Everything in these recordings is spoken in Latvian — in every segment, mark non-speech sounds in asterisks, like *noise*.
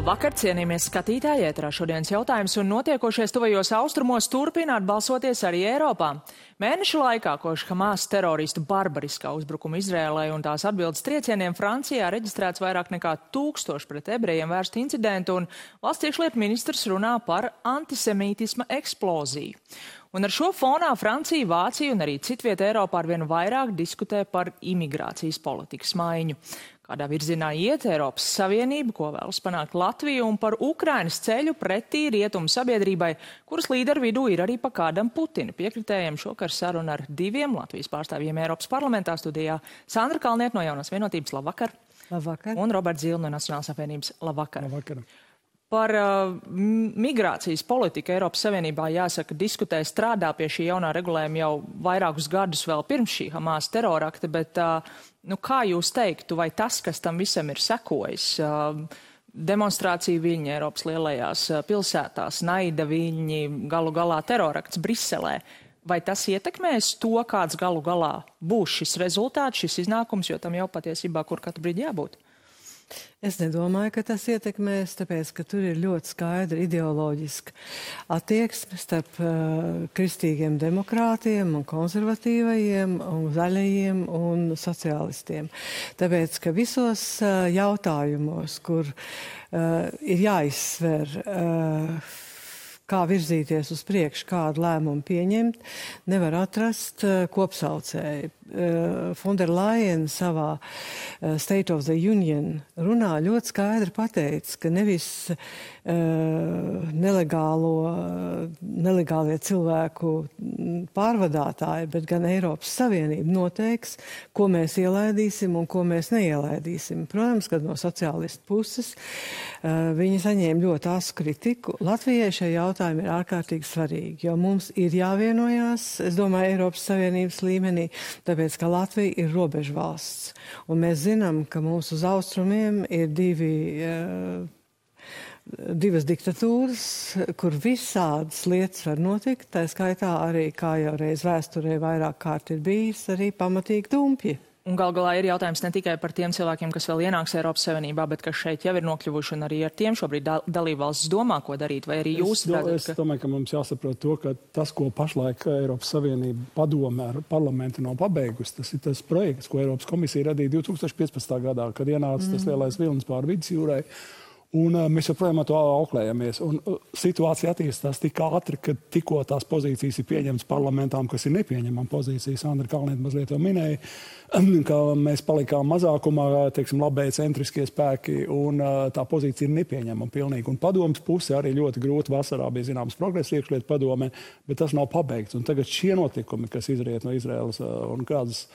Labvakar, cienījamies skatītāji, ētrā šodienas jautājums un notiekošies tuvajos austrumos turpināt balsoties arī Eiropā. Mēnešu laikā, kopš Hamas teroristu barbariskā uzbrukuma Izrēlai un tās atbildes triecieniem Francijā reģistrēts vairāk nekā tūkstoši pret ebrejiem vērstu incidentu, un valsts iekšlietu ministrs runā par antisemītisma eksploziju. Un ar šo fonā Francija, Vācija un arī citvieta Eiropā arvien vairāk diskutē par imigrācijas politikas maiņu kādā virzienā iet Eiropas Savienība, ko vēlas panākt Latvija un par Ukrainas ceļu pretī rietumu sabiedrībai, kuras līderu vidū ir arī pa kādam Putina piekritējiem šokar saruna ar diviem Latvijas pārstāvjiem Eiropas parlamentā studijā Sandra Kalniet no Jaunās vienotības. Labvakar! Labvakar! Un Roberts Zilna no Nacionālās apvienības. Labvakar! Labvakar. Par uh, migrācijas politiku Eiropas Savienībā jāsaka, diskutē, strādā pie šī jaunā regulējuma jau vairākus gadus vēl pirms šī Hamas terorakta, bet uh, nu, kā jūs teiktu, vai tas, kas tam visam ir sekojis, uh, demonstrācija viļņi Eiropas lielajās uh, pilsētās, naida viļņi, galu galā terorakts Briselē, vai tas ietekmēs to, kāds galu galā būs šis rezultāts, šis iznākums, jo tam jau patiesībā kur katru brīdi jābūt? Es nedomāju, ka tas ietekmēs, tāpēc, ka tur ir ļoti skaidra ideoloģiska attieksme starp uh, kristīgiem demokrātiem un konservatīvajiem un zaļajiem un sociālistiem. Tāpēc, ka visos uh, jautājumos, kur uh, ir jāizsver uh, kā virzīties uz priekšu, kādu lēmumu pieņemt, nevar atrast kopsaucēju. Uh, Fonderlaien savā uh, State of the Union runā ļoti skaidri pateica, ka nevis nelegālo, nelegālie cilvēku pārvadātāji, bet gan Eiropas Savienība noteiks, ko mēs ielaidīsim un ko mēs neielaidīsim. Protams, ka no sociālistu puses viņi saņēma ļoti asu kritiku. Latvijai šie jautājumi ir ārkārtīgi svarīgi, jo mums ir jāvienojās, es domāju, Eiropas Savienības līmenī, tāpēc, ka Latvija ir robežu valsts. Un mēs zinām, ka mūsu uz austrumiem ir divi uh, divas diktatūras, kur visādas lietas var notikt. Tā skaitā arī, kā jau reiz vēsturē vairāk kārt ir bijis, arī pamatīgi dumpji. Un gal galā ir jautājums ne tikai par tiem cilvēkiem, kas vēl ienāks Eiropas Savienībā, bet kas šeit jau ir nokļuvuši un arī ar tiem šobrīd da dalībvalsts domā, ko darīt, vai arī jūs es, redzat? Es ka... domāju, ka mums jāsaprot to, ka tas, ko pašlaik Eiropas Savienība padome ar parlamentu nav pabeigusi, tas ir tas projekts, ko Eiropas komisija radīja 2015. gadā, kad ienāca mm. tas lielais vilnis pār vidusjūrai. Un, uh, mēs joprojām ar to auklējamies. Un, uh, situācija attīstās tik ātri, ka tikko tās pozīcijas ir pieņemtas parlamentām, kas ir nepieņemama pozīcija. Sandra Kalniete mazliet to minēja, *clears throat* ka mēs palikām mazākumā, teiksim, labēji centriskie spēki, un uh, tā pozīcija ir nepieņemama pilnīgi. Un padomas puse arī ļoti grūti vasarā bija zināms progress iekšlietu padomē, bet tas nav pabeigts. Un tagad šie notikumi, kas izriet no Izraēlas uh, un kādas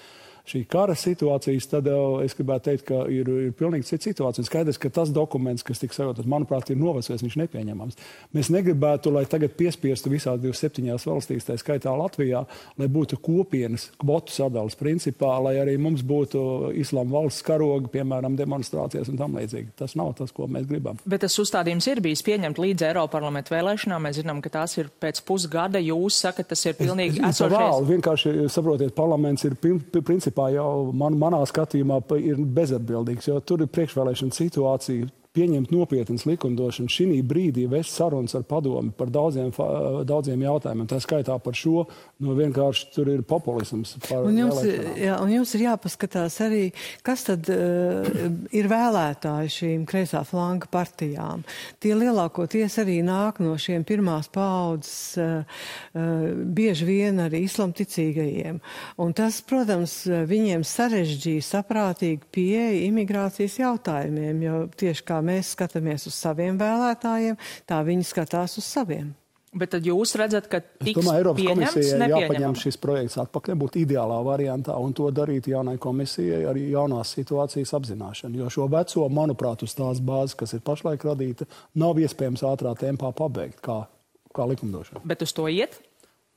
šī kara situācijas, tad es gribētu teikt, ka ir, ir pilnīgi cita situācija. Skaidrs, ka tas dokuments, kas tika sagatavots, manuprāt, ir novecojis, viņš nepieņemams. Mēs negribētu, lai tagad piespiestu visās 27 valstīs, tā skaitā Latvijā, lai būtu kopienas kvotu sadales principā, lai arī mums būtu islāma valsts karoga, piemēram, demonstrācijas un tam līdzīgi. Tas nav tas, ko mēs gribam. Bet tas uzstādījums ir bijis pieņemt līdz Eiroparlamentu vēlēšanām. Mēs zinām, ka tās ir pēc pusgada. Jūs sakat, tas ir pilnīgi esošais. Vēl, vienkārši saprotiet, parlaments ir principā principā jau man, manā skatījumā ir bezatbildīgs, jo tur ir priekšvēlēšana situācija pieņemt nopietnas likumdošanu šī brīdī, vest sarunas ar padomi par daudziem, daudziem jautājumiem. Tā skaitā par šo, nu vienkārši tur ir populisms. Un jums, jā, un jums ir jāpaskatās arī, kas tad uh, ir vēlētāji šīm kreisā flanka partijām. Tie lielākoties arī nāk no šiem pirmās paudzes, uh, uh, bieži vien arī islamticīgajiem. Un tas, protams, viņiem sarežģīja saprātīgi pieeja imigrācijas jautājumiem, jo tieši kā mēs skatāmies uz saviem vēlētājiem, tā viņi skatās uz saviem. Bet tad jūs redzat, ka tiks domāju, Eiropas komisijai jāpaņem šis projekts atpakaļ, būtu ideālā variantā, un to darīt jaunai komisijai arī jaunās situācijas apzināšana. Jo šo veco, manuprāt, uz tās bāzes, kas ir pašlaik radīta, nav iespējams ātrā tempā pabeigt kā, kā likumdošana. Bet uz to iet?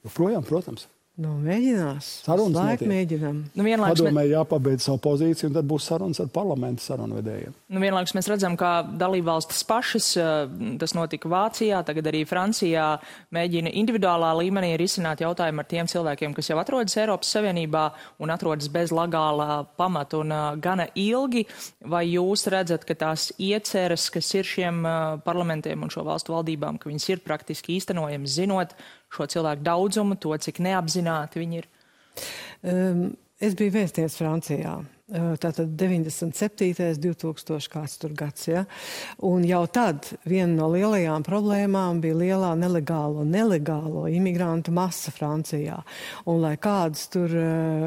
Joprojām, protams. Nu, mēģinās. Sarunas Laik mēģinam. Nu, vienlaikus, Padomē mē, jāpabeidz savu pozīciju, un tad būs sarunas ar parlamentu sarunvedējiem. nu, vienlaikus mēs redzam, ka dalībvalstis pašas, eh, tas notika Vācijā, tagad arī Francijā, mēģina individuālā līmenī risināt jautājumu ar tiem cilvēkiem, kas jau atrodas Eiropas Savienībā un atrodas bez legālā pamata un uh, gana ilgi. Vai jūs redzat, ka tās ieceres, kas ir šiem uh, parlamentiem un šo valstu valdībām, ka viņas ir praktiski īstenojamas, zinot šo cilvēku daudzumu, to, cik neapzināti viņi ir? Um, es biju vēstnieks Francijā. Tātad 97. 2000 kāds tur gads, ja? Un jau tad viena no lielajām problēmām bija lielā nelegālo, nelegālo imigrantu masa Francijā. Un lai kādas tur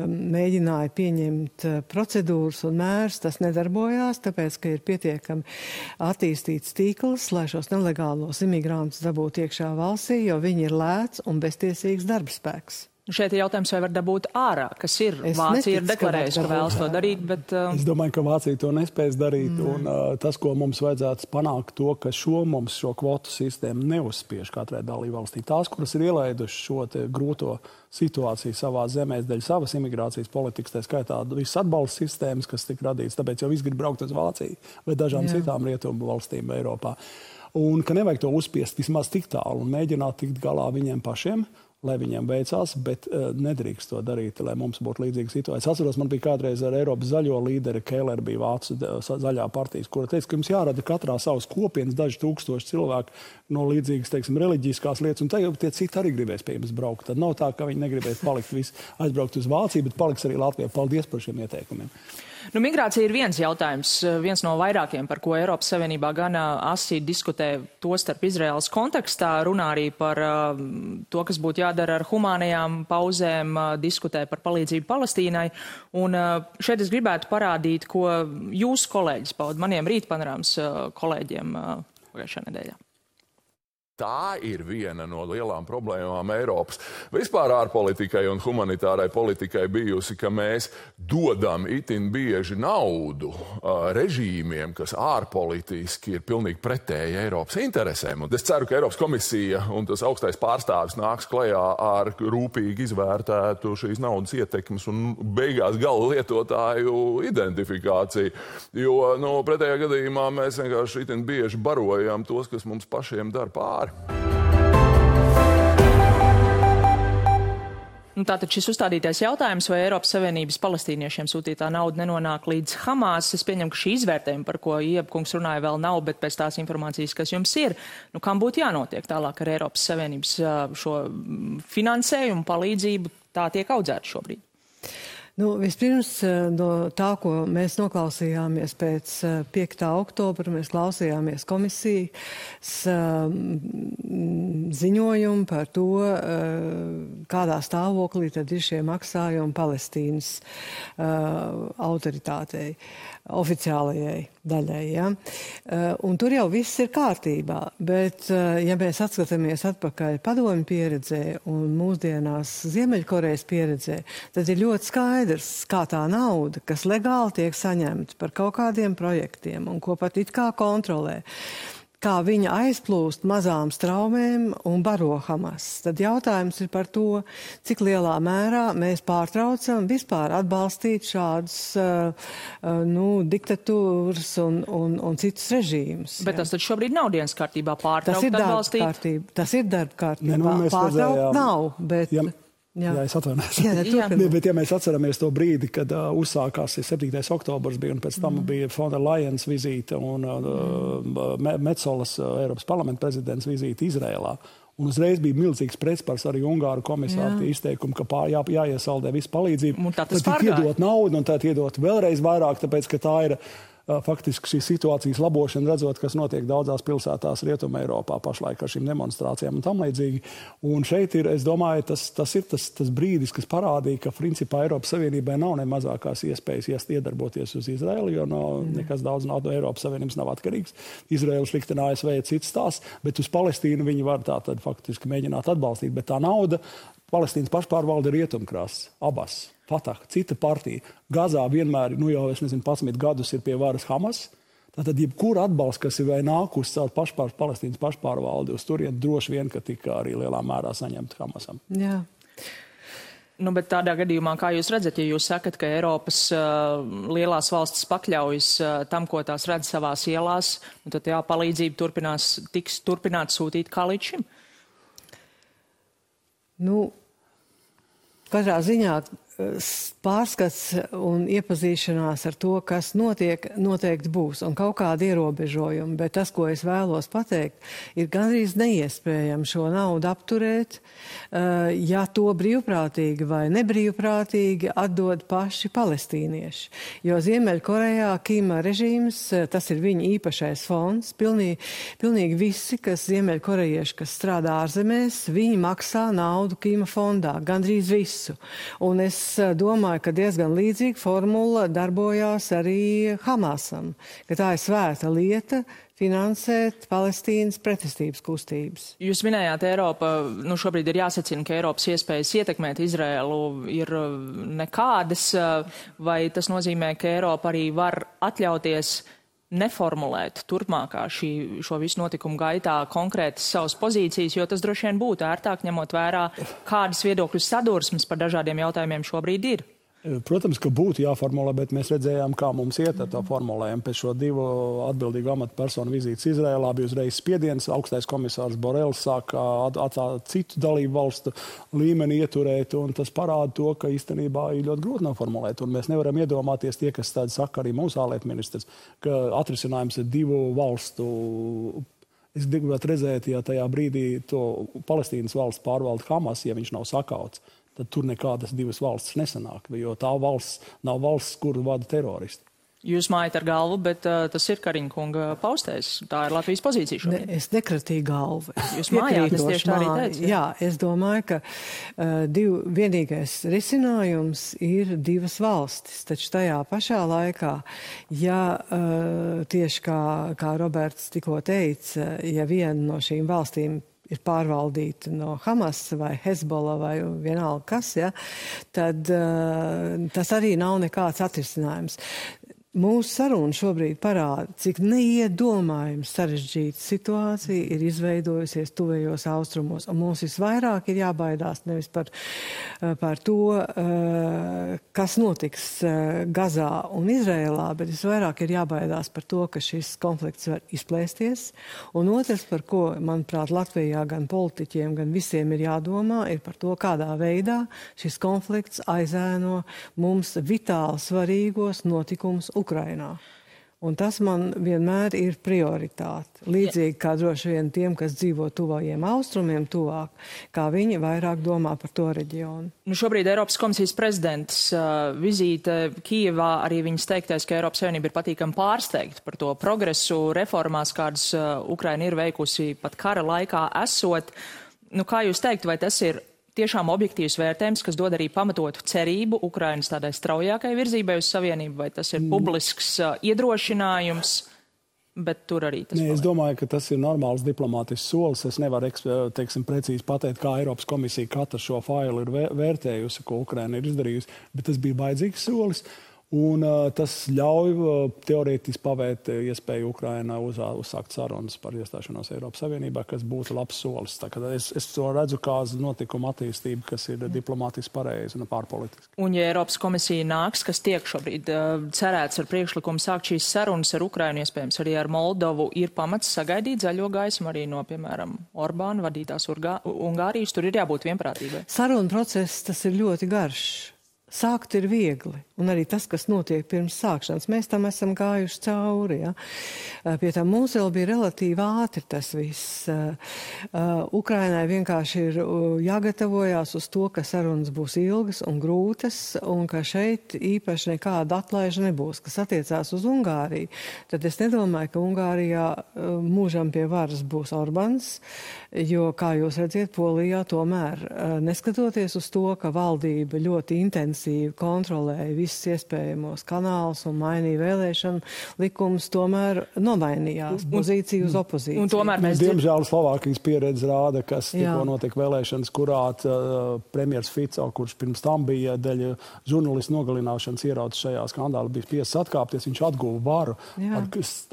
mēģināja pieņemt procedūras un mērs, tas nedarbojās, tāpēc, ka ir pietiekami attīstīts tīkls, lai šos nelegālos imigrantus dabūtu iekšā valstī, jo viņi ir lēts un beztiesīgs darbspēks. Nu, Šeit ir jautājums, vai var dabūt ārā, kas ir. Es Vācija ir deklarējusi, ka vēlas to darīt, bet uh, Es domāju, ka Vācija to nespēs darīt. Mm. Un, uh, tas, ko mums vajadzētu panākt, to, ka šo mums šo kvotu sistēmu neuzspiež katrai dalībvalstī. Tās, kuras ir ielaidušas šo grūto situāciju savā zemē, dēļ savas imigrācijas politikas, tā skaitā visas atbalsta sistēmas, kas tika radītas, tāpēc jau viss grib braukt uz Vāciju vai dažām. Jā. citām rietumu valstīm Eiropā. Un ka nevajag to uzspiest vismaz tik tālu un mēģināt tikt galā viņiem pašiem. Lai viņiem veicās, bet uh, nedrīkst to darīt, lai mums būtu līdzīga situācija. Es atceros, man bija kādreiz ar Eiropas zaļo līderi, Kēlera bija Vācu sa- zaļā partijas, kura teica, ka jums jārada katrā savas kopienas daži tūkstoši cilvēku no līdzīgas, teiksim, reliģiskās lietas, un jau tie citi arī gribēs pie jums braukt. Tad nav tā, ka viņi negribēs palikt visi aizbraukt uz Vāciju, bet paliks arī Latvijā. Paldies par šiem ieteikumiem. Nu, migrācija ir viens jautājums, eh, viens no vairākiem, par ko Eiropas Savienībā gan ā, asi diskutē to starp Izraels kontekstā, runā arī par uh, to, kas būtu jādara ar humānajām pauzēm, diskutē par palīdzību Palestīnai. Un šeit es gribētu parādīt, ko jūsu kolēģis pauda maniem rītpanorāms kolēģiem pagājušajā nedēļā. Tā ir viena no lielām problēmām Eiropas vispār ārpolitikai un humanitārai politikai bijusi, ka mēs dodam itin bieži naudu uh, režīmiem, kas ārpolitiski ir pilnīgi pretēji Eiropas interesēm. Un es ceru, ka Eiropas komisija un tas augstais pārstāvis nāks klajā ar rūpīgi izvērtētu šīs naudas ietekmes un beigās gala lietotāju identifikāciju. Jo nu, pretējā gadījumā mēs vienkārši itin bieži barojam tos, kas mums pašiem dara pāri. Nu, tātad šis uzstādītais jautājums, vai Eiropas Savienības palestīniešiem sūtītā nauda nenonāk līdz Hamas, es pieņemu, ka šī izvērtējuma, par ko Iepkungs runāja, vēl nav, bet pēc tās informācijas, kas jums ir, nu, kam būtu jānotiek tālāk ar Eiropas Savienības šo finansējumu, palīdzību, tā tiek audzēta šobrīd. Nu, vispirms eh, no tā, ko mēs noklausījāmies pēc eh, 5. oktobra, mēs klausījāmies komisijas eh, ziņojumu par to, eh, kādā stāvoklī tad ir šie maksājumi Palestīnas eh, autoritātei, oficiālajai daļai. Ja? Eh, Un tur jau viss ir kārtībā, bet eh, ja mēs atskatāmies atpakaļ padomju pieredzē un mūsdienās Ziemeļkorejas pieredzē, tad ir ļoti skaidrs, kā tā nauda, kas legāli tiek saņemta par kaut kādiem projektiem un ko pat it kā kontrolē, kā viņa aizplūst mazām straumēm un baro Hamas. Tad jautājums ir par to, cik lielā mērā mēs pārtraucam vispār atbalstīt šādus uh, nu, diktatūras un, un, un citus režīmus. Bet tas taču šobrīd nav dienas kārtībā Tas pārtraukt ir darba atbalstīt. kārtība. Tas ir darba kārtībā. Ne, nu, Pārtraukt redzējām- nav, bet. Ja, jā. jā, es atvainojos. Ne, bet, ja mēs atceramies to brīdi, kad uh, uzsākās 7. oktobris, bija, un pēc tam mm. bija Fonda Lajens vizīte un uh, mm. Metzolas uh, Eiropas parlamenta prezidents vizīte Izrēlā. Un uzreiz bija milzīgs pretspars arī Ungāru komisāru izteikumu, ka pār, jā, jāiesaldē visu palīdzību. Un tā tas Tad pārgāja. iedot naudu, un tad iedot vēlreiz vairāk, tāpēc, ka tā ir faktiski šī situācijas labošana, redzot, kas notiek daudzās pilsētās Rietumē Eiropā pašlaik ar šīm demonstrācijām un tam līdzīgi. Un šeit ir, es domāju, tas, tas ir tas, tas brīdis, kas parādīja, ka principā Eiropas Savienībai nav ne mazākās iespējas iedarboties uz Izraeli, jo no, nekas daudz no Eiropas Savienības nav atkarīgs. Izraela sliktina ASV ir cits stāsts, bet uz Palestīnu viņi var tā tad faktiski mēģināt atbalstīt. Bet tā nauda Palestīnas pašpārvalde ir rietumkrasts, abas. Fatah, cita partija. Gazā vienmēr, nu jau es nezinu, 11 gadus ir pie varas Hamas. Tātad, jebkura atbalsta, kas ir vai nākusi caur pašpār, Palestīnas pašpārvaldi, uz turieni droši vien, ka tika arī lielā mērā saņemta Hamasam. Jā. Nu, bet tādā gadījumā, kā jūs redzat, ja jūs sakat, ka Eiropas uh, lielās valstis pakļaujas uh, tam, ko tās redz savās ielās, nu, tad jā, palīdzība turpinās, tiks turpināt sūtīt kā līdz šim? Nu, katrā ziņā pārskats un iepazīšanās ar to, kas notiek, noteikti būs un kaut kādi ierobežojumi. Bet tas, ko es vēlos pateikt, ir gandrīz neiespējami šo naudu apturēt, eh, ja to brīvprātīgi vai nebrīvprātīgi atdod paši palestīnieši. Jo Ziemeļkorejā Kīma režīms, eh, tas ir viņa īpašais fonds, pilnīgi, pilnīgi visi, kas Ziemeļkorejieši, kas strādā ārzemēs, viņi maksā naudu Kīma fondā, gandrīz visu. Un es domāju, ka diezgan līdzīga formula darbojās arī Hamasam, ka tā ir svēta lieta finansēt Palestīnas pretestības kustības. Jūs minējāt, Eiropa, nu šobrīd ir jāsacina, ka Eiropas iespējas ietekmēt Izrēlu ir eh, nekādas, eh, vai tas nozīmē, ka Eiropa arī var atļauties neformulēt turpmākā šī, šo visu notikumu gaitā konkrētas savas pozīcijas, jo tas droši vien būtu ērtāk ņemot vērā, kādas viedokļu sadursmes par dažādiem jautājumiem šobrīd ir. Protams, ka būtu jāformulē, bet mēs redzējām, kā mums iet ar to formulējumu. Pēc šo divu atbildīgu amatpersonu vizītes Izrēlā bija uzreiz spiediens. Augstais komisārs Borels sāka atstāt citu dalību valstu līmeni ieturēt, un tas parāda to, ka īstenībā ir ļoti grūti noformulēt. Un mēs nevaram iedomāties tie, kas tādi saka arī mūsu ārlietu ministrs, ka atrisinājums ir divu valstu Es gribētu redzēt, ja tajā brīdī to Palestīnas valsts pārvalda Hamas, ja viņš nav sakauts tad tur nekādas divas valstis nesanāk, jo tā valsts nav valsts, kuru vada teroristi. Jūs mājat ar galvu, bet uh, tas ir Kariņkunga paustais. Tā ir Latvijas pozīcija šobrīd. Ne, es nekratīju galvu. *laughs* Jūs mājāt, es tieši tā arī teicu. Jā, es domāju, ka uh, div, vienīgais risinājums ir divas valstis. Taču tajā pašā laikā, ja uh, tieši kā, kā Roberts tikko teica, ja viena no šīm valstīm ir pārvaldīta no Hamas vai Hezbollah vai vienalga kas, ja, tad uh, tas arī nav nekāds atrisinājums. Mūsu saruna šobrīd parāda, cik neiedomājami sarežģīta situācija ir izveidojusies tuvējos austrumos. Un mums visvairāk ir jābaidās nevis par, eh, par to, eh, kas notiks eh, Gazā un Izrēlā, bet visvairāk ir jābaidās par to, ka šis konflikts var izplēsties. Un otrs, par ko, manuprāt, Latvijā gan politiķiem, gan visiem ir jādomā, ir par to, kādā veidā šis konflikts aizēno mums vitāli svarīgos notikumus Ukrainā. Un tas man vienmēr ir prioritāte. Līdzīgi kā droši vien tiem, kas dzīvo tuvajiem austrumiem, tuvāk, kā viņi vairāk domā par to reģionu. Nu šobrīd Eiropas komisijas prezidents uh, vizīte Kijevā arī viņas teiktais, ka Eiropas Savienība ir patīkami pārsteigta par to progresu reformās, kādas uh, Ukraina ir veikusi pat kara laikā esot. Nu, kā jūs teikt, vai tas ir tiešām objektīvs vērtējums, kas dod arī pamatotu cerību Ukrainas tādai straujākai virzībai uz savienību, vai tas ir mm. publisks uh, iedrošinājums? Bet tur arī tas ir. Es domāju, ka tas ir normāls diplomātisks solis. Es nevaru teiksim, precīzi pateikt, kā Eiropas komisija katru šo failu ir vērtējusi, ko Ukraina ir izdarījusi, bet tas bija baidzīgs solis. Uh, Un, uh, tas ļauj uh, teorētiski pavērt uh, iespēju Ukrainai uz, uzsākt sarunas par iestāšanos Eiropas Savienībā, kas būtu labs solis. Es, es to redzu kā notikuma attīstību, kas ir diplomātiski pareizi un pārpolitiski. Un, ja Eiropas komisija nāks, kas tiek šobrīd uh, cerēts ar priekšlikumu sākt šīs sarunas ar Ukrainu, iespējams arī ar Moldovu, ir pamats sagaidīt zaļo gaismu arī no, piemēram, Orbāna vadītās Ungārijas. Tur ir jābūt vienprātībai. Saruna process tas ir ļoti garš. Sākt ir viegli, un arī tas, kas notiek pirms sākšanas, mēs tam esam gājuši cauri. Ja? Pie tam mums vēl bija relatīvi ātri tas viss. Ukrainai vienkārši ir jāgatavojās uz to, ka sarunas būs ilgas un grūtas, un ka šeit īpaši nekāda atlaiža nebūs, kas attiecās uz Ungāriju. Tad es nedomāju, ka Ungārijā mūžam pie varas būs Orbans, jo, kā jūs redziet, Polijā tomēr, neskatoties uz to, ka valdība ļoti intensīvi intensīvi kontrolēja visus iespējamos kanālus un mainīja vēlēšanu likumus, tomēr nomainījās pozīciju uz opozīciju. Un tomēr mēs... Diemžēl Slovākijas pieredze rāda, kas tikko notika vēlēšanas, kurā uh, premjers Fico, kurš pirms tam bija dēļ žurnālistu nogalināšanas ieraudzis šajā skandālā, bija spiests atkāpties, viņš atguva varu Jā. ar,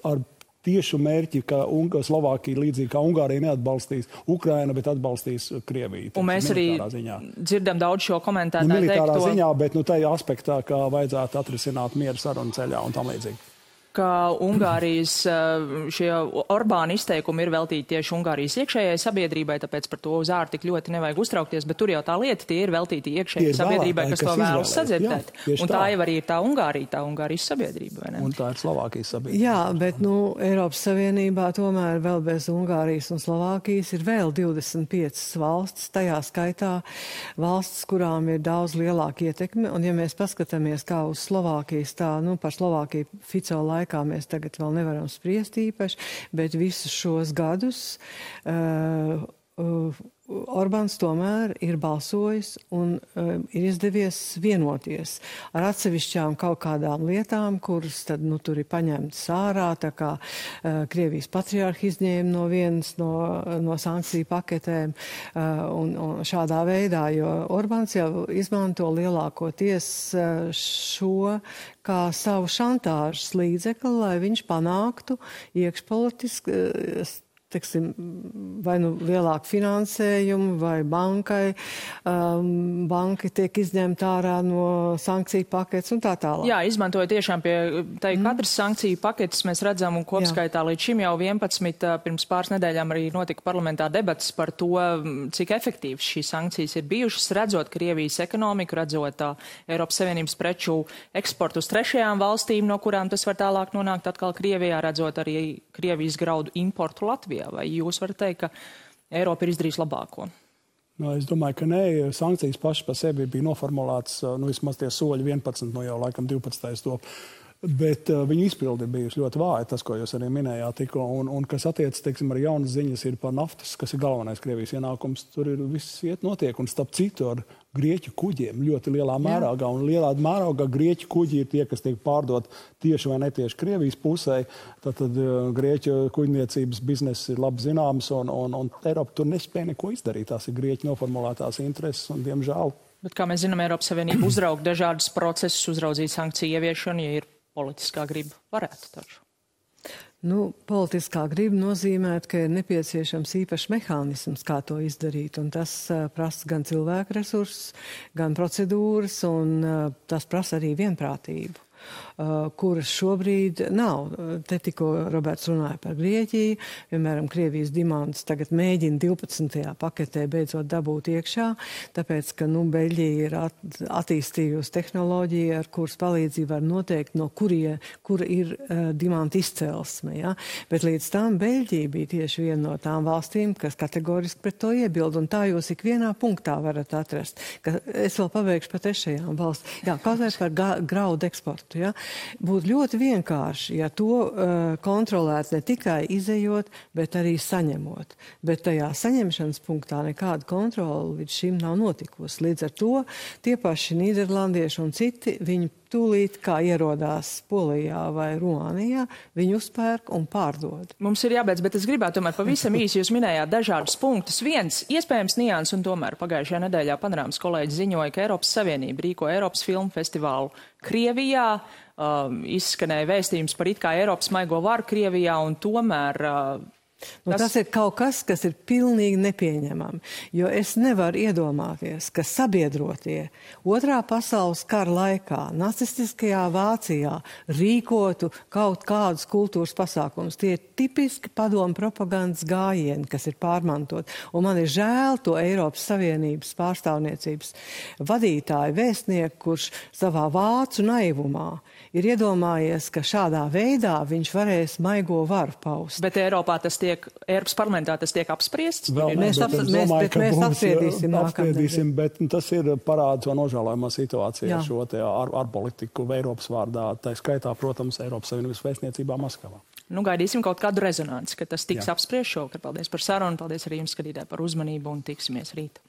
ar tiešu mērķi, ka un, Slovākija līdzīgi kā Ungārija neatbalstīs Ukraina, bet atbalstīs Krieviju. Un mēs arī ziņā. dzirdam daudz šo komentāru. Nu, militārā teikto... ziņā, bet nu, tajā aspektā, ka vajadzētu atrisināt mieru sarunu ceļā un tam līdzīgi ka Ungārijas eh, šie Orbāna izteikumi ir veltīti tieši Ungārijas iekšējai sabiedrībai, tāpēc par to uz ārā tik ļoti nevajag uztraukties, bet tur jau tā lieta, tie ir veltīti iekšējai sabiedrībai, kas, kas to vēlas sadzirdēt. Un tā, tā jau arī ir tā Ungārija, tā Ungārijas sabiedrība, vai ne? Un tā ir Slovākijas sabiedrība. Jā, bet, nu, Eiropas Savienībā tomēr vēl bez Ungārijas un Slovākijas ir vēl 25 valstis, tajā skaitā valstis, kurām ir daudz lielāka ietekme, un ja mēs paskatāmies kā uz Slovākijas, tā, nu, par Slovākiju Fico laiku, laikā mēs tagad vēl nevaram spriest īpaši, bet visus šos gadus uh, uh, Orbāns tomēr ir balsojis un uh, ir izdevies vienoties ar atsevišķām kaut kādām lietām, kuras tad, nu, tur ir paņemtas ārā, tā kā uh, Krievijas patriārhi izņēma no vienas no, no sankciju paketēm uh, un, un šādā veidā, jo Orbāns jau izmanto lielākoties uh, šo kā savu šantāžas līdzekli, lai viņš panāktu iekšpolitiski uh, teksim, vai nu lielāku finansējumu, vai bankai, um, banka tiek izņemta ārā no sankciju paketes un tā tālāk. Jā, izmantoja tiešām pie tai mm. katras sankciju paketes mēs redzam un kopskaitā Jā. līdz šim jau 11, pirms pāris nedēļām arī notika parlamentā debats par to, cik efektīvas šīs sankcijas ir bijušas, redzot Krievijas ekonomiku, redzot uh, Eiropas Savienības preču eksportu uz trešajām valstīm, no kurām tas var tālāk nonākt atkal Krievijā, redzot arī Krievijas graudu importu Latvijā. Krievijā? Vai jūs varat teikt, ka Eiropa ir izdarījusi labāko? Nu, es domāju, ka nē, sankcijas pašas par sevi bija noformulētas, nu, vismaz tie soļi 11, no jau laikam 12. to. Bet uh, viņu izpildi ir bijusi ļoti vāja, tas, ko jūs arī minējāt tikko. Un, un kas attiecas, teiksim, ar jaunas ziņas, ir par naftas, kas ir galvenais Krievijas ienākums. Tur ir viss iet notiek, un starp citu ar grieķu kuģiem ļoti lielā mērogā. Un lielā mērogā grieķu kuģi ir tie, kas tiek pārdot tieši vai netieši Krievijas pusē. Tad, tad grieķu kuģniecības bizness ir labi zināms, un, un, un Eiropa tur nespēja neko izdarīt. Tās ir grieķu noformulētās intereses, un diemžēl. Bet, kā mēs zinām, Eiropas Savienība uzraug dažādus procesus, uzraudzīt sankciju ieviešanu, ja ir politiskā griba. Varētu taču. Nu, politiskā griba nozīmē, ka ir nepieciešams īpašs mehānisms, kā to izdarīt. Tas uh, prasa gan cilvēku resursus, gan procedūras, un uh, tas prasa arī vienprātību. Uh, kuras šobrīd nav. Te tikko Roberts runāja par Grieķiju, piemēram, Krievijas dimants tagad mēģina 12. paketē beidzot dabūt iekšā, tāpēc, ka, nu, Beļģija ir at, attīstījusi tehnoloģiju, ar kuras palīdzību var noteikt, no kurie, kur ir uh, dimanta izcelsme, ja? bet līdz tam Beļģija bija tieši viena no tām valstīm, kas kategoriski pret to iebild, un tā jūs ikvienā punktā varat atrast, ka es vēl pabeigšu par trešajām valsts. Jā, kaut vai par graudu eksportu, ja? Būtu ļoti vienkārši, ja to uh, kontrolēts ne tikai izējot, bet arī saņemot. Bet tajā saņemšanas punktā nekāda kontrola līdz šim nav notikusi. Līdz ar to tie paši Nīderlandieši un citi, viņi tūlīt, kā ierodās Polijā vai Rumānijā, viņi uzpērk un pārdod. Mums ir jābeidz, bet es gribētu tomēr pavisam īsi, jūs minējāt dažādus punktus. Viens, iespējams, nians, un tomēr pagājušajā nedēļā panorāmas kolēģis ziņoja, ka Eiropas Savienība rīko Eiropas filmu festivālu Krievijā um, izskanēja vēstījums par it kā Eiropas maigo varu Krievijā, un tomēr uh, Nu, tas... tas ir kaut kas, kas ir pilnīgi nepieņemami. Jo es nevaru iedomāties, ka sabiedrotie otrā pasaules kara laikā, nacistiskajā Vācijā, rīkotu kaut kādus kultūras pasākumus. Tie ir tipiski padomu propagandas gājieni, kas ir pārmantot. Un man ir žēl to Eiropas Savienības pārstāvniecības vadītāju vēstnieku, kurš savā vācu naivumā ir iedomājies, ka šādā veidā viņš varēs maigo varu paust. Bet Eiropā tas tiek, Eiropas parlamentā tas tiek apspriests? Vēl, mēs, ap, mēs, domāju, mēs apspriedīsim. apspriedīsim bet nu, tas ir parāds un nožēlojumā situācija Jā. šo te ar, ar politiku Eiropas vārdā. Tā skaitā, protams, Eiropas Savienības vēstniecībā Maskavā. Nu, gaidīsim kaut kādu rezonanci, ka tas tiks apspriests šovakar. Paldies par sarunu, paldies arī jums, skatītāji, par uzmanību un tiksimies rīt.